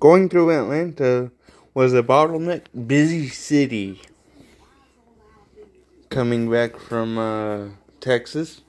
going through Atlanta was a bottleneck busy city. Coming back from uh, Texas,